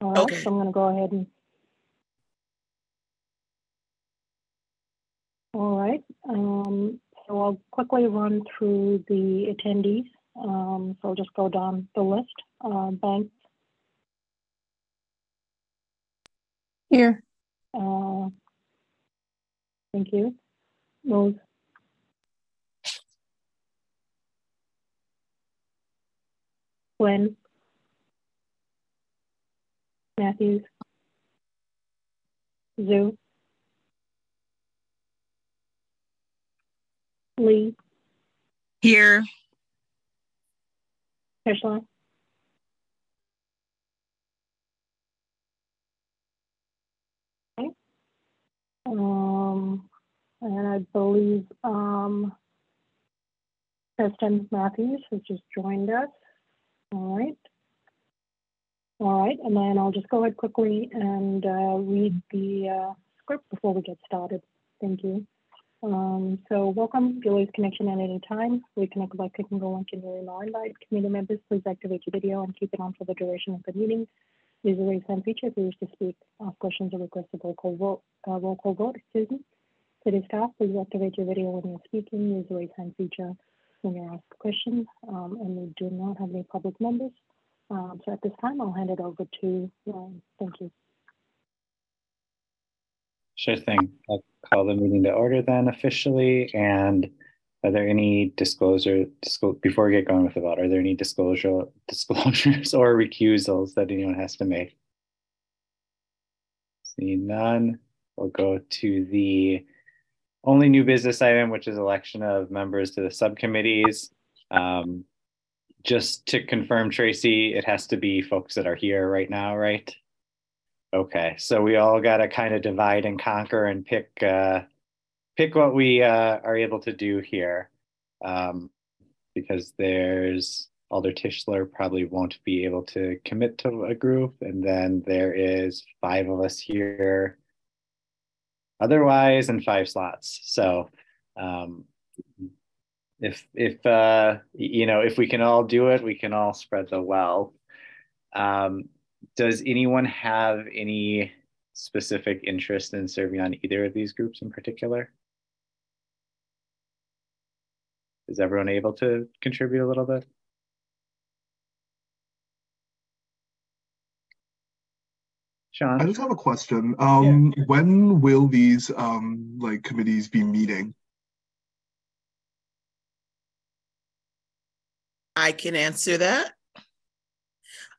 All right, Okay. so I'm going to go ahead and. All right, um, so I'll quickly run through the attendees. Um, so I'll just go down the list. Uh, Banks, Here. uh, thank you. Rose, Glenn, Matthews, Zoo, Lee, Here. Hirschline, Okay. Um, and I believe, um, Kristen Matthews has just joined us. All right. All right, and then I'll just go ahead quickly and, uh, read the, uh, script before we get started. Thank you. Um, so welcome, Julia's Connection at any time. We connect by clicking the link in your email invite. Community members, please activate your video and keep it on for the duration of the meeting. Use the raise hand feature if you wish to speak, ask questions, or request a roll call vote, uh, roll call vote, excuse me. City staff, please activate your video when you're speaking. Use the raise hand feature when you ask a question. Um, and we do not have any public members. Um, so at this time, I'll hand it over to Ryan. Thank you. Sure thing. I'll call the meeting to order then officially. And are there any disclosure, before we get going with the vote, are there any disclosure, disclosures or recusals that anyone has to make? See none, we'll go to the only new business item, which is election of members to the subcommittees. Um, just to confirm, Tracy, it has to be folks that are here right now, right? Okay, so we all got to kind of divide and conquer and pick uh, pick what we uh, are able to do here, um, because there's Alder Tischler probably won't be able to commit to a group, and then there is five of us here otherwise, and five slots. So um, if if uh, you know if we can all do it, we can all spread the wealth. Um, does anyone have any specific interest in serving on either of these groups in particular? Is everyone able to contribute a little bit? Sean? I just have a question. Um, when will these um like committees be meeting? I can answer that.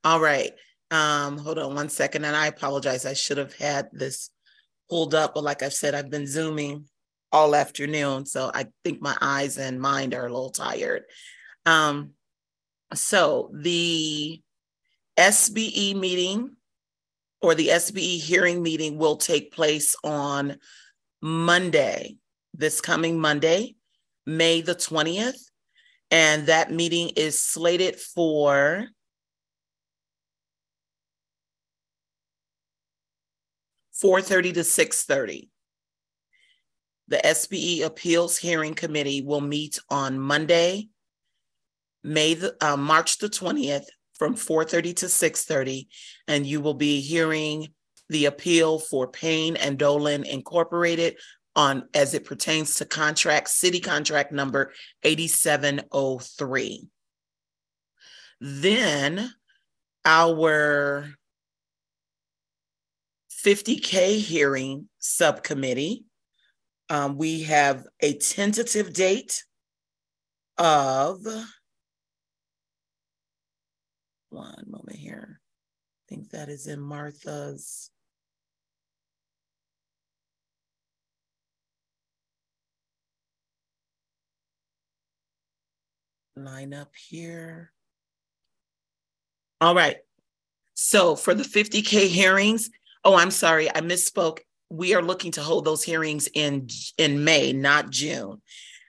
All right. Um, hold on one second. And I apologize. I should have had this pulled up, but like I've said, I've been zooming all afternoon. So I think my eyes and mind are a little tired. Um, so the SBE meeting or the SBE hearing meeting will take place on Monday, this coming Monday, May the 20th. And that meeting is slated for four thirty to six thirty. The SBE Appeals Hearing Committee will meet on Monday, May the, uh, March the twentieth, from four thirty to six thirty, and you will be hearing the appeal for Payne and Dolan Incorporated on, as it pertains to contract, city contract number 8703. Then our 50K hearing subcommittee, um, we have a tentative date of one moment here. I think that is in Martha's. Line up here. All right. So for the 50K hearings, oh, I'm sorry, I misspoke. We are looking to hold those hearings in, in May, not June.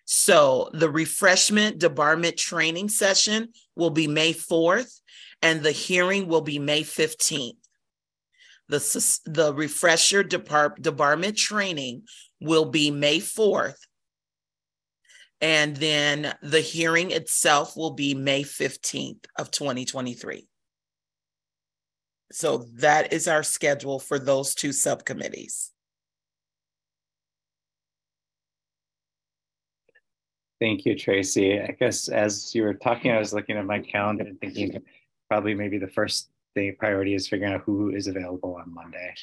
So the refreshment debarment training session will be May 4th and the hearing will be May 15th. The, the refresher depart, debarment training will be May 4th and then the hearing itself will be May 15th of 2023. So that is our schedule for those two subcommittees. Thank you, Tracy. I guess as you were talking, I was looking at my calendar and thinking probably maybe the first thing priority is figuring out who is available on Monday.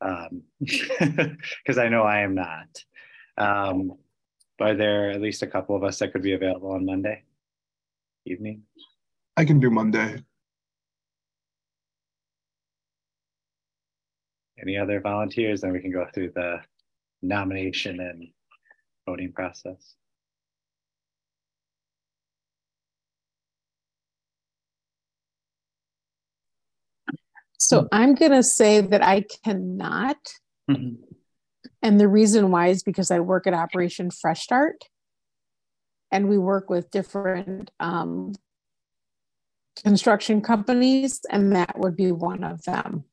Um, because I know I am not. Um, are there at least a couple of us that could be available on Monday evening? I can do Monday. Any other volunteers? Then we can go through the nomination and voting process. So I'm going to say that I cannot. Mm-hmm. And the reason why is because I work at Operation Fresh Start. And we work with different um, construction companies, and that would be one of them.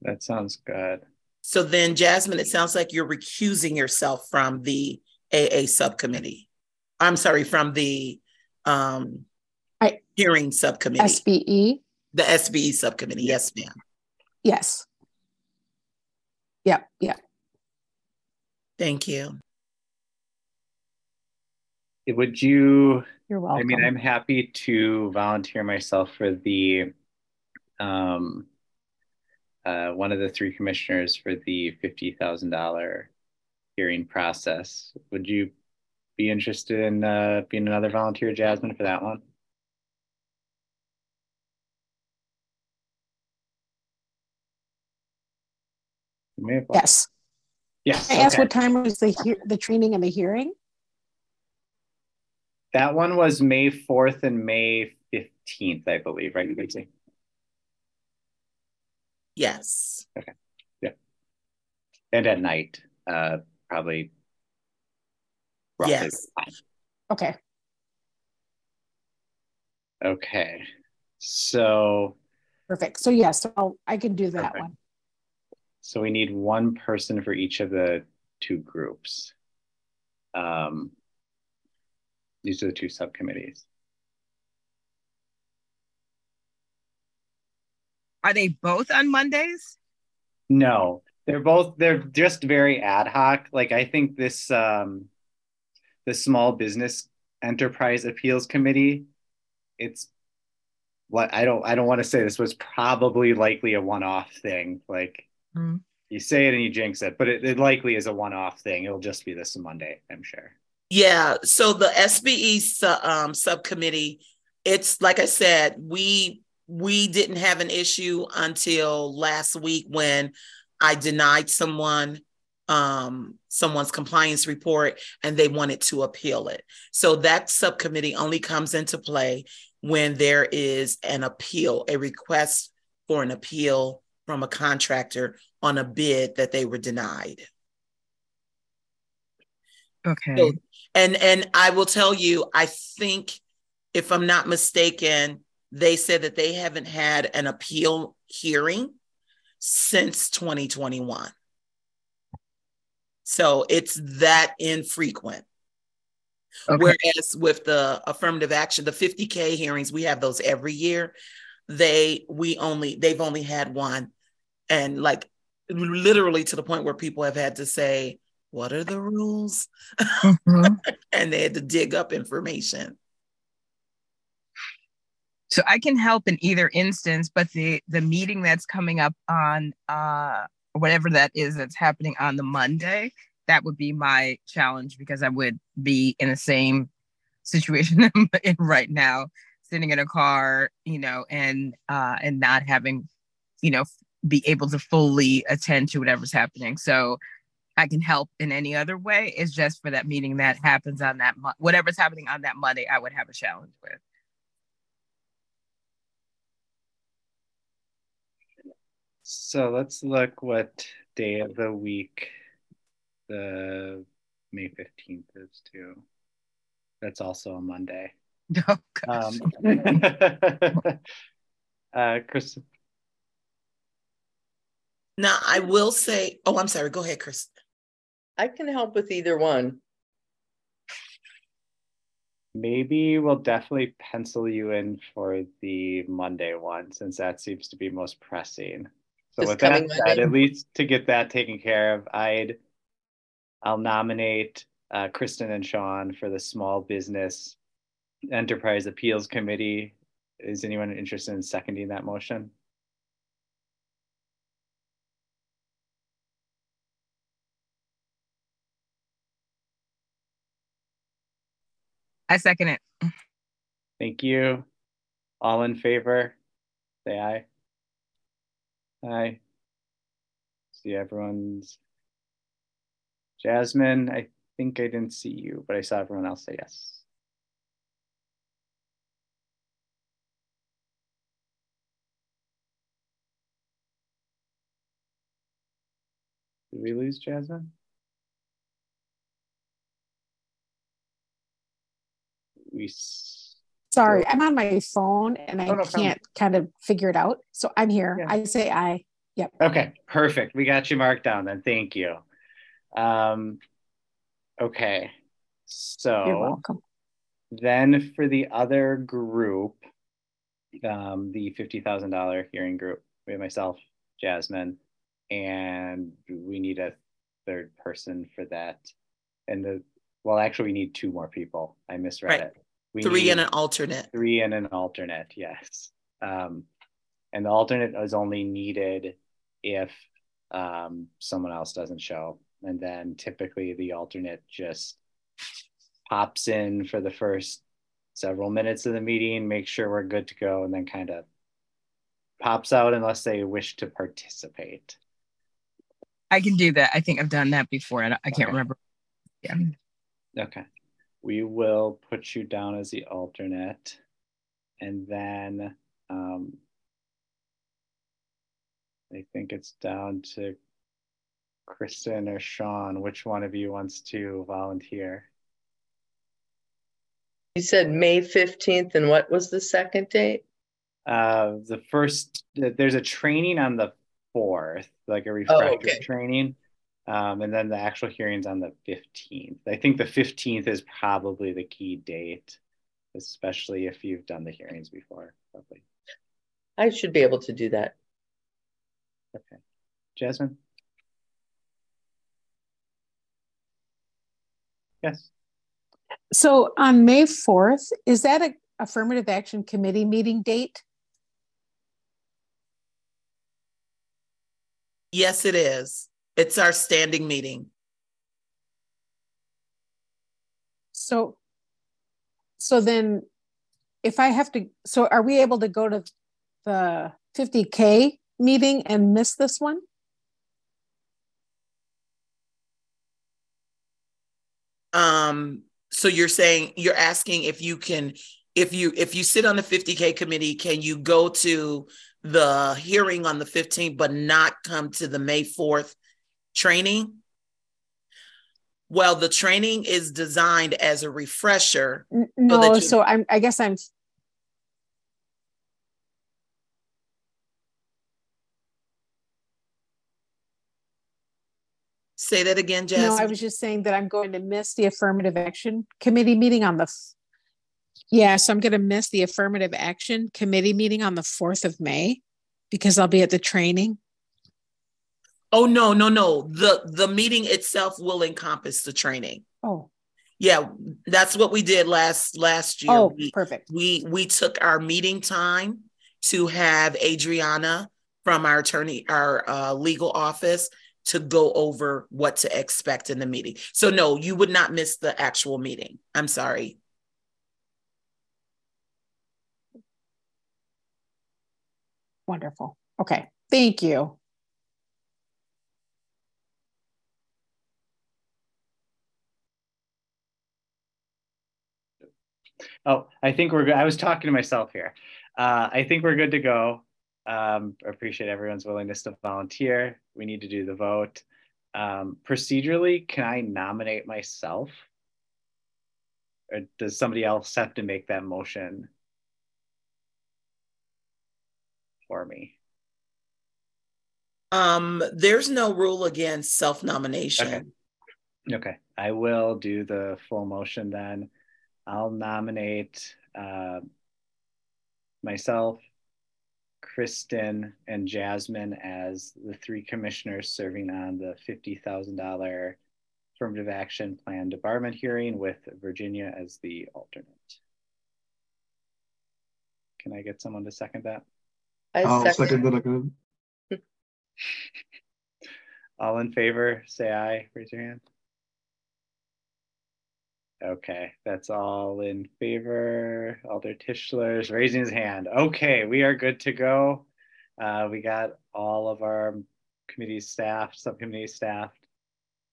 That sounds good. So then, Jasmine, it sounds like you're recusing yourself from the AA subcommittee. I'm sorry, from the um, I- hearing subcommittee, SBE, the SBE subcommittee. Yes, ma'am. yes. Yep, yep. Thank you. Would you You're welcome. I welcome. mean, I'm happy to volunteer myself for the um uh one of the three commissioners for the fifty thousand dollar hearing process. Would you be interested in uh being another volunteer, Jasmine, for that one? You may have- yes. Yes. I asked what time was the hear the training and the hearing? That one was May fourth and May fifteenth, I believe, right, Lindsay? Yes. Okay. Yeah. And at night, uh, probably. Yes. the. Okay. Okay, so, Perfect. So yes, I'll, I can do that Perfect. one. So we need one person for each of the two groups. Um, these are the two subcommittees. Are they both on Mondays? No, they're both, they're just very ad hoc. Like, I think this, um, the Small Business Enterprise Appeals Committee, it's what I don't, I don't want to say this was probably likely a one-off thing. Like, Mhm. you say it and you jinx it, but it, it likely is a one-off thing. It'll just be this Monday, I'm sure. Yeah. So the SBE su- um, subcommittee, it's like I said, we we didn't have an issue until last week when I denied someone um someone's compliance report and they wanted to appeal it. So that subcommittee only comes into play when there is an appeal, a request for an appeal from a contractor on a bid that they were denied. Okay. So, and and I will tell you, I think if I'm not mistaken, they said that they haven't had an appeal hearing since 2021. So it's that infrequent. Okay. Whereas with the affirmative action, the 50K hearings, we have those every year. They we only they've only had one. And like literally to the point where people have had to say, what are the rules? Mhm. and they had to dig up information. So I can help in either instance, but the the meeting that's coming up on uh whatever that is that's happening on the Monday, that would be my challenge because I would be in the same situation I'm in right now, sitting in a car, you know, and uh and not having, you know, be able to fully attend to whatever's happening. So I can help in any other way. It's just for that meeting that happens on that mo- whatever's happening on that Monday, I would have a challenge with. So let's look what day of the week the May 15th is too. That's also a Monday. Oh, gosh. Um, uh, Chris, Now, I will say, oh, I'm sorry. Go ahead, Chris. I can help with either one. maybe we'll definitely pencil you in for the Monday one since that seems to be most pressing. So This with that said, at least to get that taken care of, I'd I'll nominate uh, Kristen and Sean for the Small Business Enterprise Appeals Committee. Is anyone interested in seconding that motion? I second it. Thank you. All in favor, say aye. Aye. See everyone's. Jasmine, I think I didn't see you, but I saw everyone else say yes. Did we lose Jasmine? We, Sorry, I'm on my phone and I Oh, no can't kind of figure it out. So I'm here. Yeah. I say I. Yep. Okay, perfect. We got you marked down then. Thank you. Um, okay, so You're welcome. then for the other group, um, the fifty thousand dollar hearing group, we have myself, Jasmine, and we need a third person for that. And the, well, actually, we need two more people. I misread Right. it. We Three and an alternate. Three and an alternate, yes. Um, and the alternate is only needed if um, someone else doesn't show. And then typically the alternate just pops in for the first several minutes of the meeting, makes sure we're good to go, and then kind of pops out unless they wish to participate. I can do that. I think I've done that before. I, I can't Okay. remember. Yeah. Okay. We will put you down as the alternate. And then um, I think it's down to Kristen or Sean. Which one of you wants to volunteer? You said May 15th, and what was the second date? Uh, the first, there's a training on the fourth, like a refresher Oh, okay. training. Um, and then the actual hearing's on the 15th. I think the 15th is probably the key date, especially if you've done the hearings before. Probably. I should be able to do that. Okay. Jasmine? Yes. So on May 4th, is that a affirmative action committee meeting date? Yes, it is. It's our standing meeting. So, so then if I have to, so are we able to go to the 50K meeting and miss this one? Um, so you're saying, you're asking if you can, if you, if you sit on the 50K committee, can you go to the hearing on the 15th, but not come to the May 4th training? Well, the training is designed as a refresher. No, you- so I'm, I guess I'm, Say that again, Jess. no, I was just saying that I'm going to miss the affirmative action committee meeting on the, yeah, so I'm going to miss the affirmative action committee meeting on the 4th of May because I'll be at the training. Oh, no, no, no. The, the meeting itself will encompass the training. Oh, Yeah, that's what we did last, last year. oh, We- perfect. we we took our meeting time to have Adriana from our attorney our uh, legal office to go over what to expect in the meeting. So no, you would not miss the actual meeting. I'm sorry. Wonderful. Okay, thank you. Oh, I think we're good. I was talking to myself here. Uh, I think we're good to go. Um, appreciate everyone's willingness to volunteer. We need to do the vote. Um, procedurally, can I nominate myself? Or does somebody else have to make that motion for me? Um, there's no rule against self-nomination. Okay. Okay, I will do the full motion then. I'll nominate uh, myself, Kristen, and Jasmine as the three commissioners serving on the $50,000 affirmative action plan debarment hearing with Virginia as the alternate. Can I get someone to second that? I I'll second. again. All in favor, say aye, raise your hand. Okay, that's all in favor. Alder Tischler is raising his hand. Okay, we are good to go. Uh, we got all of our committee staff, subcommittee staff.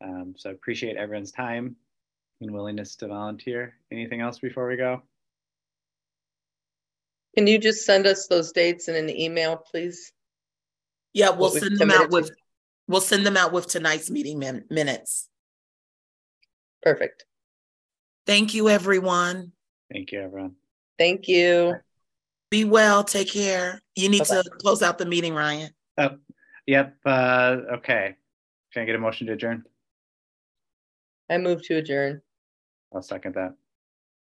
Um, so appreciate everyone's time and willingness to volunteer. Anything else before we go? Can you just send us those dates in an email, please? Yeah, we'll What send them committed out to. with, we'll send them out with tonight's meeting min- minutes. Perfect. Thank you, everyone. Thank you, everyone. Thank you. Be well, take care. You need to Bye-bye. close out the meeting, Ryan. Oh, yep. Uh, okay. Can I get a motion to adjourn? I move to adjourn. I'll second that.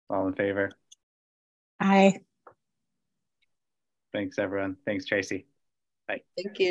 All in favor? Aye. Thanks, everyone. Thanks, Tracy. Bye. Thank you.